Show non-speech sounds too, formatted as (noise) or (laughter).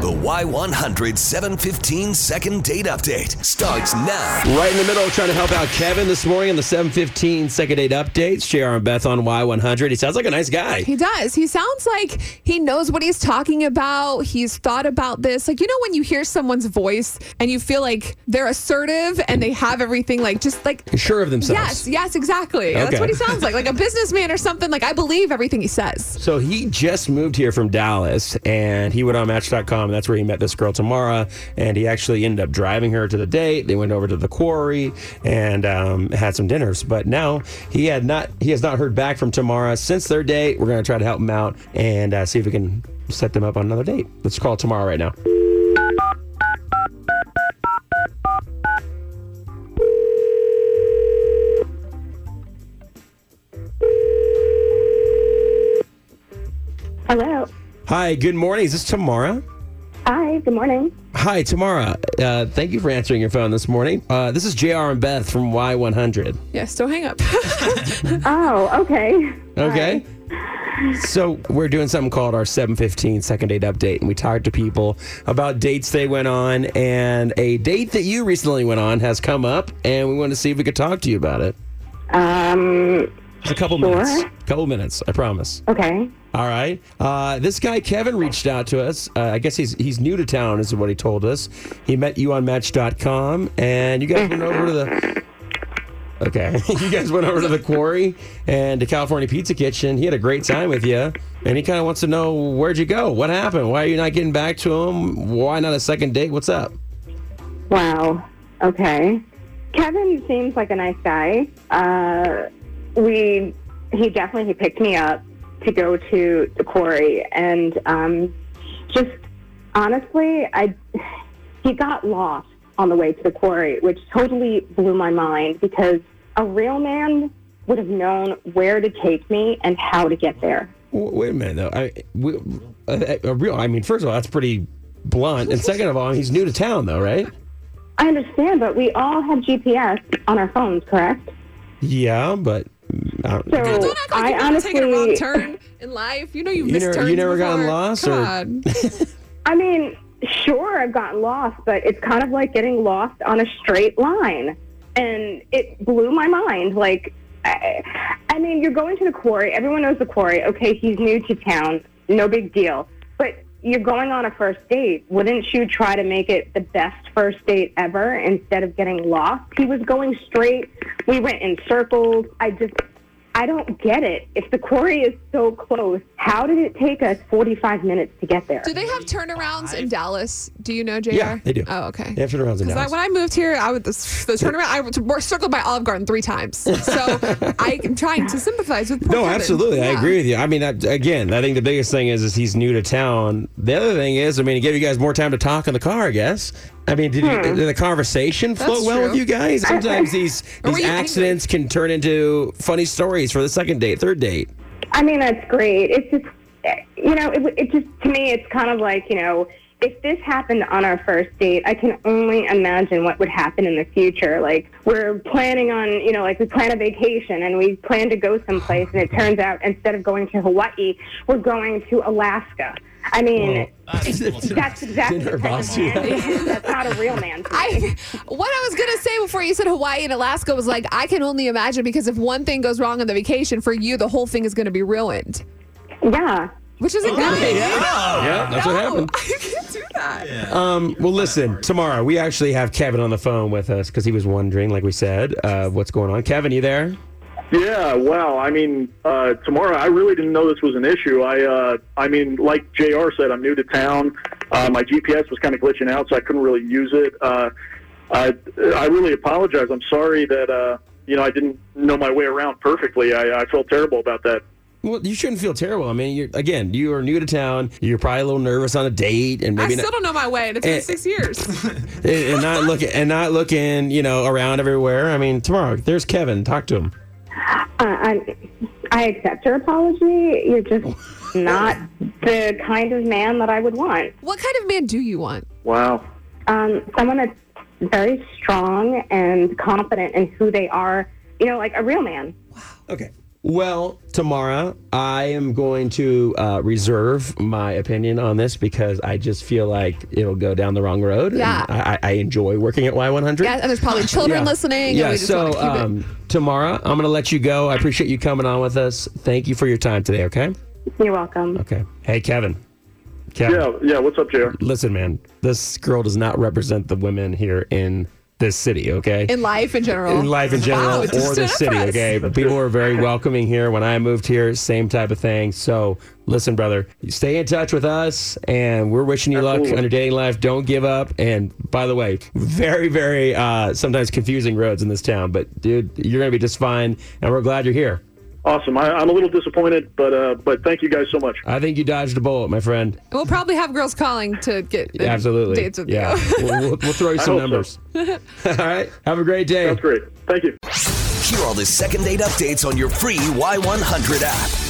The Y100 715 second date update starts now. Right in the middle, trying to help out Kevin this morning on the 715 second date updates. JR and Beth on Y100. He sounds like a nice guy. He does. He sounds like he knows what he's talking about. He's thought about this. Like, you know, when you hear someone's voice and you feel like they're assertive and they have everything, like, just like, Sure of themselves. yes, yes, exactly. That's what he sounds like. Like a businessman or something. Like, I believe everything he says. So he just moved here from Dallas and he went on Match.com. And that's where he met this girl, Tamara. And he actually ended up driving her to the date. They went over to the quarry and um, had some dinners. But now he had not he has not heard back from Tamara since their date. We're going to try to help him out and uh, see if we can set them up on another date. Let's call Tamara right now. Hello. Hi, good morning. Is this Tamara? Hi, good morning. Hi, Tamara. Uh, thank you for answering your phone this morning. Uh, this is JR and Beth from Y100. Yes, don't hang up. (laughs) (laughs) Oh, okay. Okay. So we're doing something called our 715 second date update, and we talked to people about dates they went on, and a date that you recently went on has come up, and we want to see if we could talk to you about it. Um, Just a couple Sure. minutes. couple minutes, I promise. okay. All right. Uh, this guy Kevin reached out to us. Uh, I guess he's he's new to town, is what he told us. He met you on Match.com, and you guys went over to the. Okay, (laughs) you guys went over to the quarry and the California Pizza Kitchen. He had a great time with you, and he kind of wants to know where'd you go? What happened? Why are you not getting back to him? Why not a second date? What's up? Wow. Okay. Kevin seems like a nice guy. Uh, we, he definitely he picked me up to go to the quarry, and um, just honestly, I he got lost on the way to the quarry, which totally blew my mind because a real man would have known where to take me and how to get there. Wait a minute, though. I, we, a, a real. I mean, first of all, that's pretty blunt, and second of all, he's new to town, though, right? I understand, but we all have GPS on our phones, correct? Yeah, but I don't, So don't act like I you've honestly, taken a wrong turn in life. You know you've You missed never- turns you never gotten lost, Come or- on. (laughs) I mean, sure, I've gotten lost, but it's kind of like getting lost on a straight line, and it blew my mind. Like, I, I mean, you're going to the quarry. Everyone knows the quarry. Okay, he's new to town. No big deal. You're going on a first date. Wouldn't you try to make it the best first date ever instead of getting lost? He was going straight. We went in circles. I just, I don't get it. If the quarry is so close, how did it take us 45 minutes to get there? Do they have turnarounds in Dallas? Do you know, JR? Yeah, they do. Oh, okay. They have turnarounds in Because Dallas. when I moved here, I would the, the turnaround. I was circled by Olive Garden three times. So (laughs) I am trying to sympathize with. No, Kevin. absolutely. I agree with you. I mean, I, again, I think the biggest thing is is he's new to town. The other thing is, I mean, it gave you guys more time to talk in the car, I guess. I mean, did, you, hmm. did the conversation flow That's well true. with you guys? (laughs) Sometimes these these you angry? accidents can turn into funny stories for the second date, third date. I mean, that's great. It's just, you know, it, it just, to me, it's kind of like, you know, if this happened on our first date, I can only imagine what would happen in the future. Like, we're planning on, you know, like we plan a vacation and we plan to go someplace, and it turns out instead of going to Hawaii, we're going to Alaska. I mean, (laughs) that's exactly the type of man. That's not a real man. I what I was gonna say before you said Hawaii and Alaska was like I can only imagine because if one thing goes wrong on the vacation for you, the whole thing is gonna be ruined, yeah. which is a good thing. Yeah, that's what happened. I can't do that. Um, well, listen, Tamara we actually have Kevin on the phone with us because he was wondering, like we said, uh, what's going on. Kevin, you there? Yeah, well, I mean, uh, Tamara I really didn't know this was an issue. I, uh, I mean, like JR said, I'm new to town. Uh, my GPS was kind of glitching out, so I couldn't really use it. Uh, I, I really apologize. I'm sorry that uh, you know I didn't know my way around perfectly. I, I felt terrible about that. Well, you shouldn't feel terrible. I mean, you're, again, you are new to town. You're probably a little nervous on a date, and maybe I still not, don't know my way, and it's been Eh. six years. (laughs) and not looking and not looking, you know, around everywhere. I mean, Tamara there's Kevin. Talk to him. Uh, I, I accept your apology. You're just (laughs) not the kind of man that I would want. what kind of man do you want? Wow. Um, someone that's very strong and confident in who they are. You know, like a real man. Wow. Okay. Well, Tamara, I am going to uh, reserve my opinion on this because I just feel like it'll go down the wrong road. Yeah. I, I enjoy working at Y100. Yeah, and there's probably children Yeah. listening. Yeah, so want to keep it. um, Tamara, I'm going to let you go. I appreciate you coming on with us. Thank you for your time today, okay? You're welcome. Okay. Hey, Kevin. Kevin, Yeah, yeah. What's up, JR? listen, man, this girl does not represent the women here in this city, okay? in life in general. in life in general Wow, or the (laughs) city. us. Okay, people were very welcoming here when I moved here. Same type of thing. So listen, brother, stay in touch with us, and we're wishing you luck on your dating life. Don't give up. And by the way, very, very uh, sometimes confusing roads in this town, but dude, you're gonna be just fine, and we're glad you're here. Awesome. I, I'm a little disappointed, but uh, but thank you guys so much. I think you dodged a bullet, my friend. We'll probably have girls calling to get uh, Absolutely. dates with yeah, you. we'll, we'll, we'll throw you (laughs) some hope so. numbers. (laughs) All right. Have a great day. That's great. Thank you. Hear all the second date updates on your free Y100 app.